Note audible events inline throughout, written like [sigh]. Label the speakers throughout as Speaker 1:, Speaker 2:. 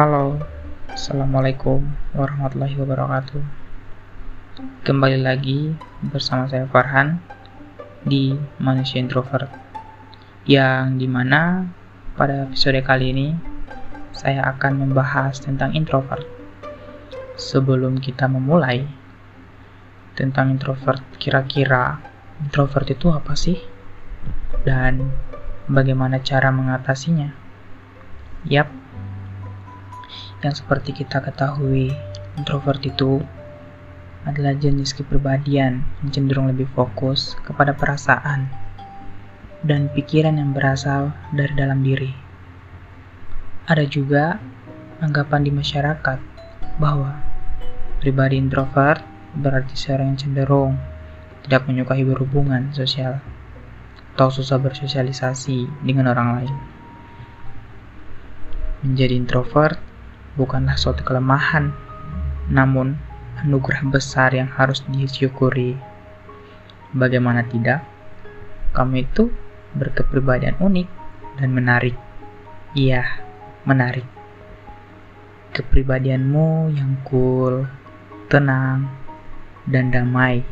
Speaker 1: Halo, Assalamualaikum warahmatullahi wabarakatuh Kembali lagi bersama saya Farhan di Manusia Introvert Yang di mana pada episode kali ini saya akan membahas tentang introvert Sebelum kita memulai tentang introvert, kira-kira introvert itu apa sih? Dan bagaimana cara mengatasinya? Yap, yang seperti kita ketahui, introvert itu adalah jenis kepribadian yang cenderung lebih fokus kepada perasaan dan pikiran yang berasal dari dalam diri. Ada juga anggapan di masyarakat bahwa pribadi introvert berarti seorang yang cenderung tidak menyukai berhubungan sosial atau susah bersosialisasi dengan orang lain. Menjadi introvert bukanlah suatu kelemahan, namun anugerah besar yang harus disyukuri. Bagaimana tidak, kamu itu berkepribadian unik dan menarik. Iya, menarik. Kepribadianmu yang cool, tenang, dan damai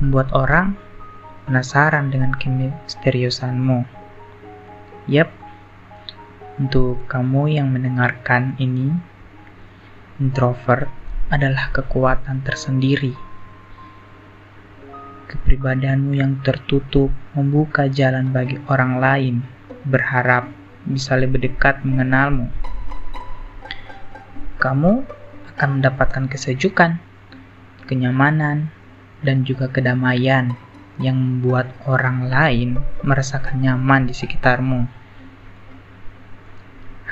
Speaker 1: membuat orang penasaran dengan kemisteriusanmu. Yap, untuk kamu yang mendengarkan ini, introvert adalah kekuatan tersendiri. Kepribadianmu yang tertutup membuka jalan bagi orang lain, berharap bisa lebih dekat mengenalmu. Kamu akan mendapatkan kesejukan, kenyamanan, dan juga kedamaian yang membuat orang lain merasakan nyaman di sekitarmu.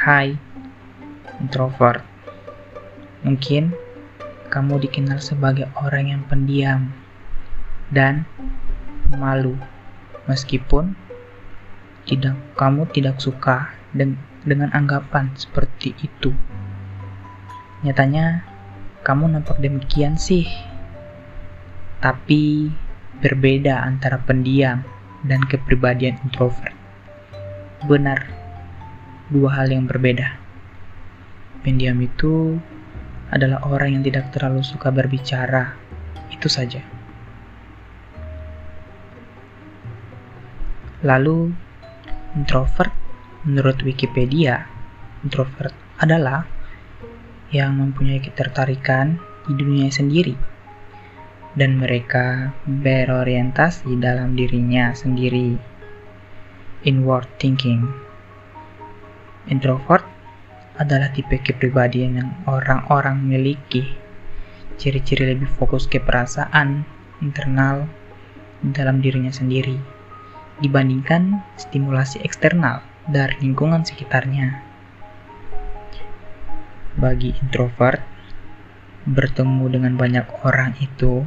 Speaker 1: Hai, introvert. Mungkin kamu dikenal sebagai orang yang pendiam dan malu, meskipun tidak kamu tidak suka dan dengan anggapan seperti itu. Nyatanya, kamu nampak demikian sih. Tapi berbeda antara pendiam dan kepribadian introvert. Benar, dua hal yang berbeda. Pendiam itu adalah orang yang tidak terlalu suka berbicara, itu saja. Lalu, introvert menurut Wikipedia, introvert adalah yang mempunyai ketertarikan di dunia sendiri dan mereka berorientasi dalam dirinya sendiri. Inward thinking Introvert adalah tipe kepribadian yang orang-orang miliki. Ciri-ciri lebih fokus ke perasaan internal dalam dirinya sendiri dibandingkan stimulasi eksternal dari lingkungan sekitarnya. Bagi introvert, bertemu dengan banyak orang itu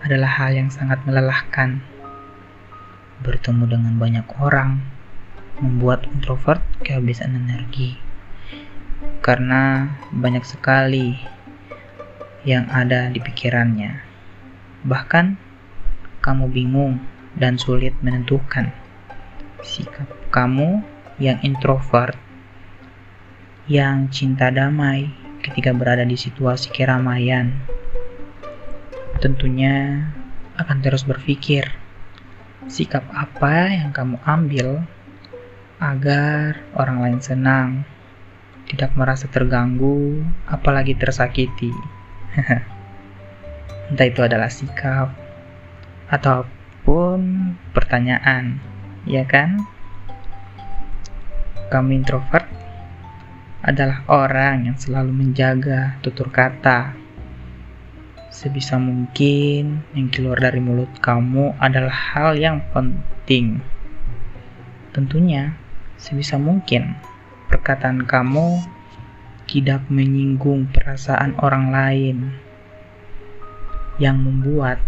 Speaker 1: adalah hal yang sangat melelahkan. Bertemu dengan banyak orang membuat introvert kehabisan energi karena banyak sekali yang ada di pikirannya. Bahkan kamu bingung dan sulit menentukan sikap kamu yang introvert yang cinta damai ketika berada di situasi keramaian. Tentunya akan terus berpikir sikap apa yang kamu ambil agar orang lain senang, tidak merasa terganggu, apalagi tersakiti. [laughs] Entah itu adalah sikap ataupun pertanyaan, ya kan? Kamu introvert adalah orang yang selalu menjaga tutur kata. Sebisa mungkin yang keluar dari mulut kamu adalah hal yang penting. Tentunya sebisa mungkin perkataan kamu tidak menyinggung perasaan orang lain yang membuat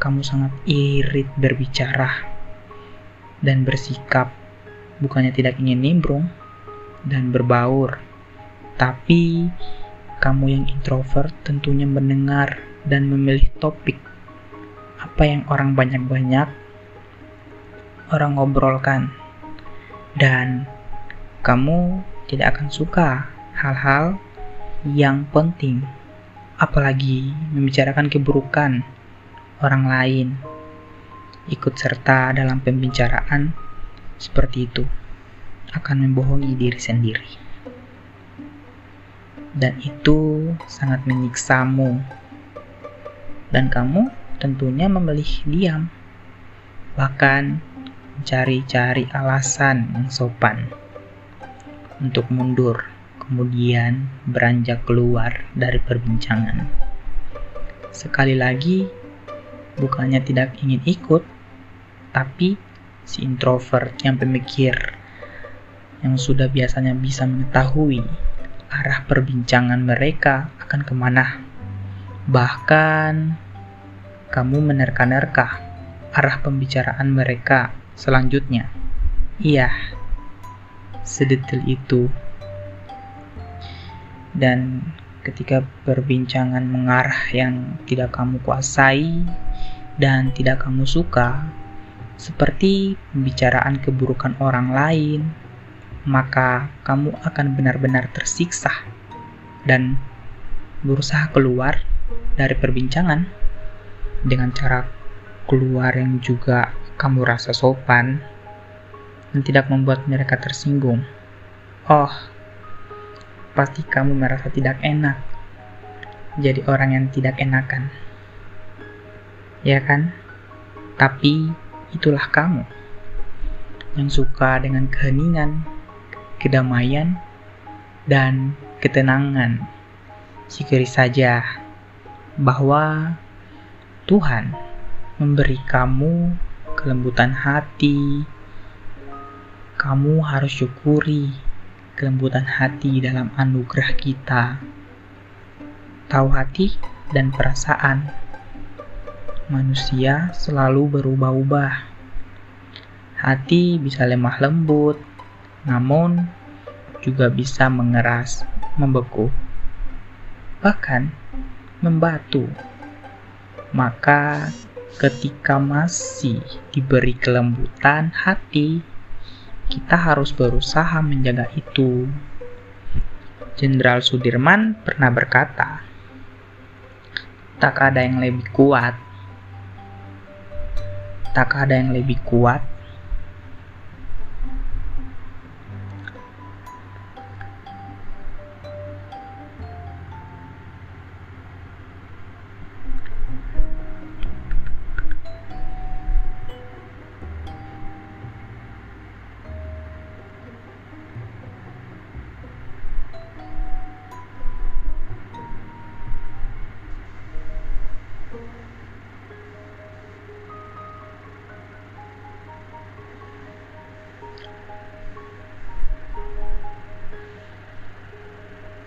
Speaker 1: kamu sangat irit berbicara dan bersikap bukannya tidak ingin nimbrung dan berbaur. Tapi kamu yang introvert tentunya mendengar dan memilih topik apa yang orang banyak-banyak orang ngobrolkan dan kamu tidak akan suka hal-hal yang penting, apalagi membicarakan keburukan orang lain. Ikut serta dalam pembicaraan seperti itu akan membohongi diri sendiri. Dan itu sangat menyiksamu. Dan kamu tentunya memilih diam. Bahkan mencari-cari alasan yang sopan untuk mundur, kemudian beranjak keluar dari perbincangan. Sekali lagi, bukannya tidak ingin ikut, tapi si introvert yang pemikir yang sudah biasanya bisa mengetahui arah perbincangan mereka akan ke mana. Bahkan, kamu menerka-nerka arah pembicaraan mereka selanjutnya. Iya, sedetil itu. Dan ketika perbincangan mengarah yang tidak kamu kuasai dan tidak kamu suka, seperti pembicaraan keburukan orang lain, maka kamu akan benar-benar tersiksa dan berusaha keluar dari perbincangan dengan cara keluar yang juga kamu rasa sopan dan tidak membuat mereka tersinggung. Oh, pasti kamu merasa tidak enak jadi orang yang tidak enakan. Ya kan? Tapi itulah kamu yang suka dengan keheningan, kedamaian, dan ketenangan. Syukuri saja bahwa Tuhan memberi kamu kelembutan hati. Kamu harus syukuri kelembutan hati dalam anugerah kita. Tahu hati dan perasaan manusia selalu berubah-ubah. Hati bisa lemah lembut, namun juga bisa mengeras, membeku, bahkan membatu. Maka, ketika masih diberi kelembutan hati, kita harus berusaha menjaga itu. Jenderal Sudirman pernah berkata, "Tak ada yang lebih kuat tak ada yang lebih kuat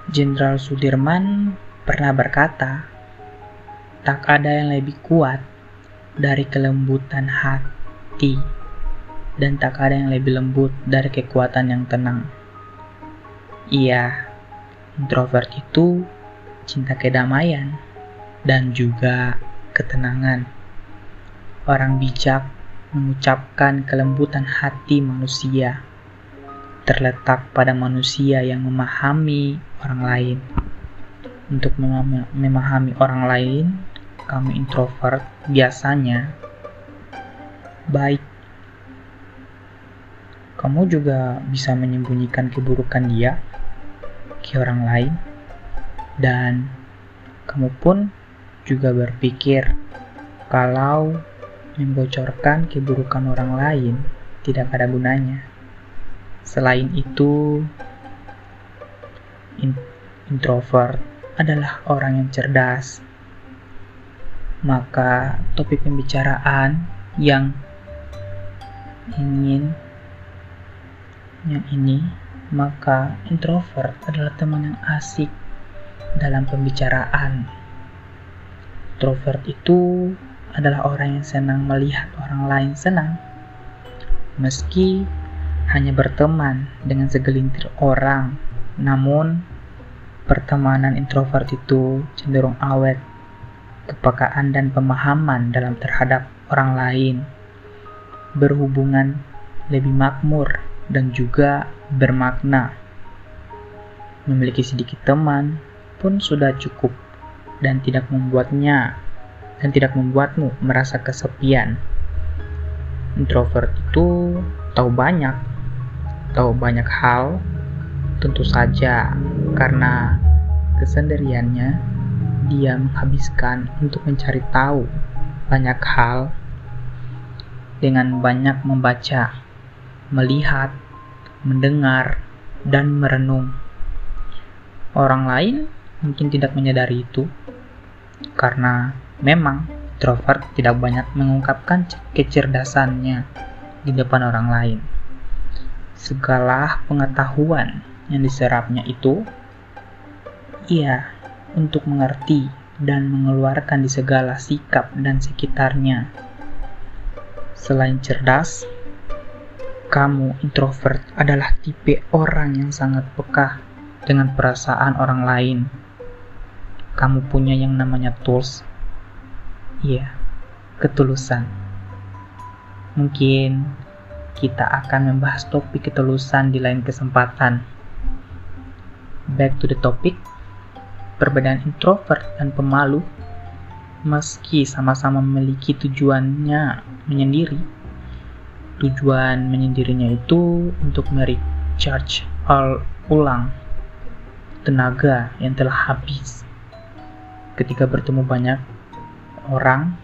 Speaker 1: Jenderal Sudirman pernah berkata, "Tak ada yang lebih kuat dari kelembutan hati, dan tak ada yang lebih lembut dari kekuatan yang tenang." Iya, introvert itu cinta kedamaian dan juga ketenangan. Orang bijak mengucapkan kelembutan hati manusia terletak pada manusia yang memahami orang lain. Untuk memahami orang lain, kami introvert biasanya baik. Kamu juga bisa menyembunyikan keburukan dia ke orang lain, dan kamu pun juga berpikir kalau membocorkan keburukan orang lain tidak ada gunanya. Selain itu, introvert adalah orang yang cerdas. Maka topik pembicaraan yang ingin yang ini, maka introvert adalah teman yang asik dalam pembicaraan. Introvert itu adalah orang yang senang melihat orang lain senang, meski hanya berteman dengan segelintir orang. Namun, pertemanan introvert itu cenderung awet, kepekaan dan pemahaman dalam terhadap orang lain, berhubungan lebih makmur dan juga bermakna. Memiliki sedikit teman pun sudah cukup dan tidak membuatnya dan tidak membuatmu merasa kesepian. Introvert itu tahu banyak, tahu banyak hal, tentu saja karena kesendiriannya dia menghabiskan untuk mencari tahu banyak hal dengan banyak membaca, melihat, mendengar, dan merenung. Orang lain mungkin tidak menyadari itu, karena memang introvert tidak banyak mengungkapkan kecerdasannya di depan orang lain. Segala pengetahuan yang diserapnya itu, ia untuk mengerti dan mengeluarkan di segala sikap dan sekitarnya. Selain cerdas, kamu introvert adalah tipe orang yang sangat peka dengan perasaan orang lain. Kamu punya yang namanya tools. Iya, ketulusan. Mungkin kita akan membahas topik ketulusan di lain kesempatan. Back to the topic. Perbedaan introvert dan pemalu meski sama-sama memiliki tujuannya menyendiri. Tujuan menyendirinya itu untuk merecharge all ulang tenaga yang telah habis ketika bertemu banyak orang.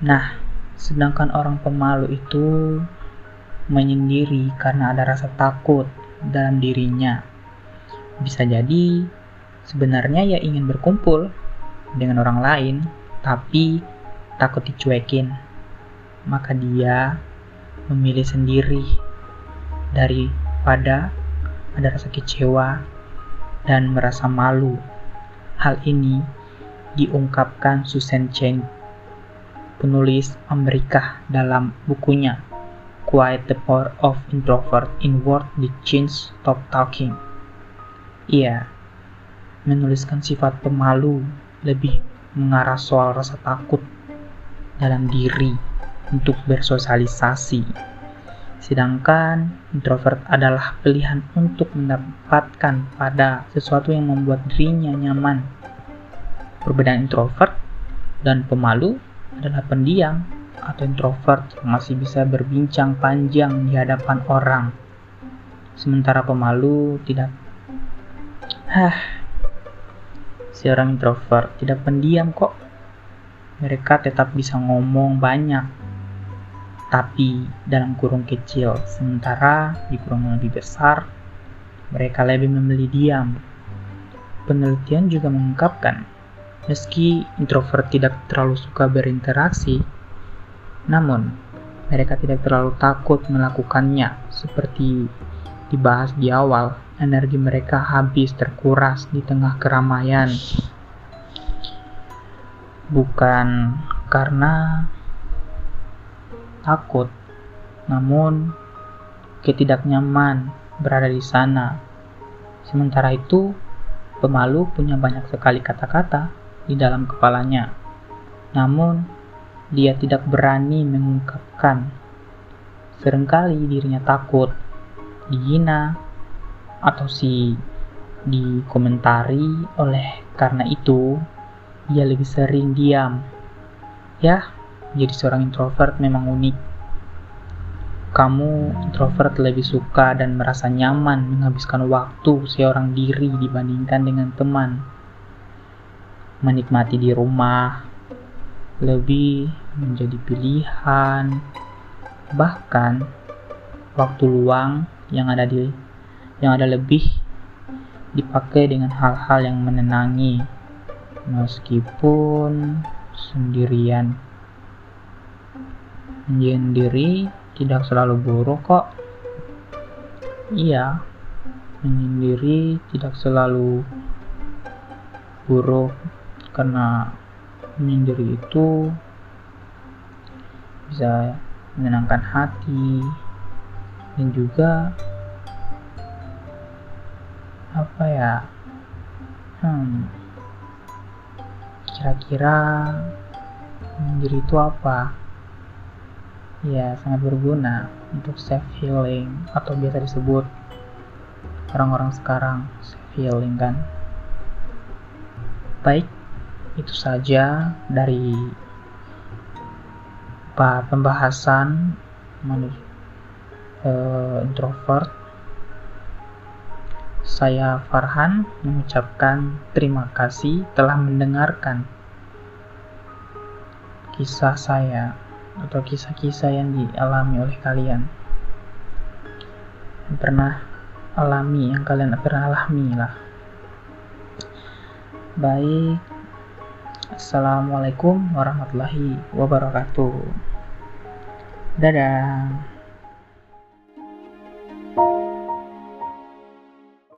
Speaker 1: Nah, sedangkan orang pemalu itu menyendiri karena ada rasa takut dalam dirinya. Bisa jadi sebenarnya ia ingin berkumpul dengan orang lain, tapi takut dicuekin. Maka dia memilih sendiri daripada ada rasa kecewa dan merasa malu. Hal ini diungkapkan Susan Chen, penulis Amerika dalam bukunya Quiet the Power of Introvert in World the Change Stop Talking. Ia menuliskan sifat pemalu lebih mengarah soal rasa takut dalam diri untuk bersosialisasi Sedangkan introvert adalah pilihan untuk mendapatkan pada sesuatu yang membuat dirinya nyaman. Perbedaan introvert dan pemalu adalah pendiam atau introvert yang masih bisa berbincang panjang di hadapan orang. Sementara pemalu tidak. Hah, seorang introvert tidak pendiam kok. Mereka tetap bisa ngomong banyak tapi dalam kurung kecil, sementara di kurung lebih besar, mereka lebih memilih diam. Penelitian juga mengungkapkan, meski introvert tidak terlalu suka berinteraksi, namun mereka tidak terlalu takut melakukannya, seperti dibahas di awal, energi mereka habis terkuras di tengah keramaian. Bukan karena takut, namun ketidaknyaman berada di sana. Sementara itu, pemalu punya banyak sekali kata-kata di dalam kepalanya, namun dia tidak berani mengungkapkan. Seringkali dirinya takut dihina atau si dikomentari oleh karena itu ia lebih sering diam. Ya, jadi seorang introvert memang unik. Kamu introvert lebih suka dan merasa nyaman menghabiskan waktu seorang diri dibandingkan dengan teman. Menikmati di rumah lebih menjadi pilihan. Bahkan waktu luang yang ada di yang ada lebih dipakai dengan hal-hal yang menenangi meskipun sendirian menyendiri tidak selalu buruk kok. Iya, menyendiri tidak selalu buruk karena menyendiri itu bisa menenangkan hati. Dan juga apa ya hmm kira-kira menyendiri itu apa? Ya sangat berguna untuk self healing atau biasa disebut orang-orang sekarang feeling kan? Baik itu saja dari pembahasan uh, introvert. Saya Farhan mengucapkan terima kasih telah mendengarkan kisah saya atau kisah-kisah yang dialami oleh kalian. Yang pernah alami yang kalian pernah alami lah baik assalamualaikum warahmatullahi wabarakatuh. Dadah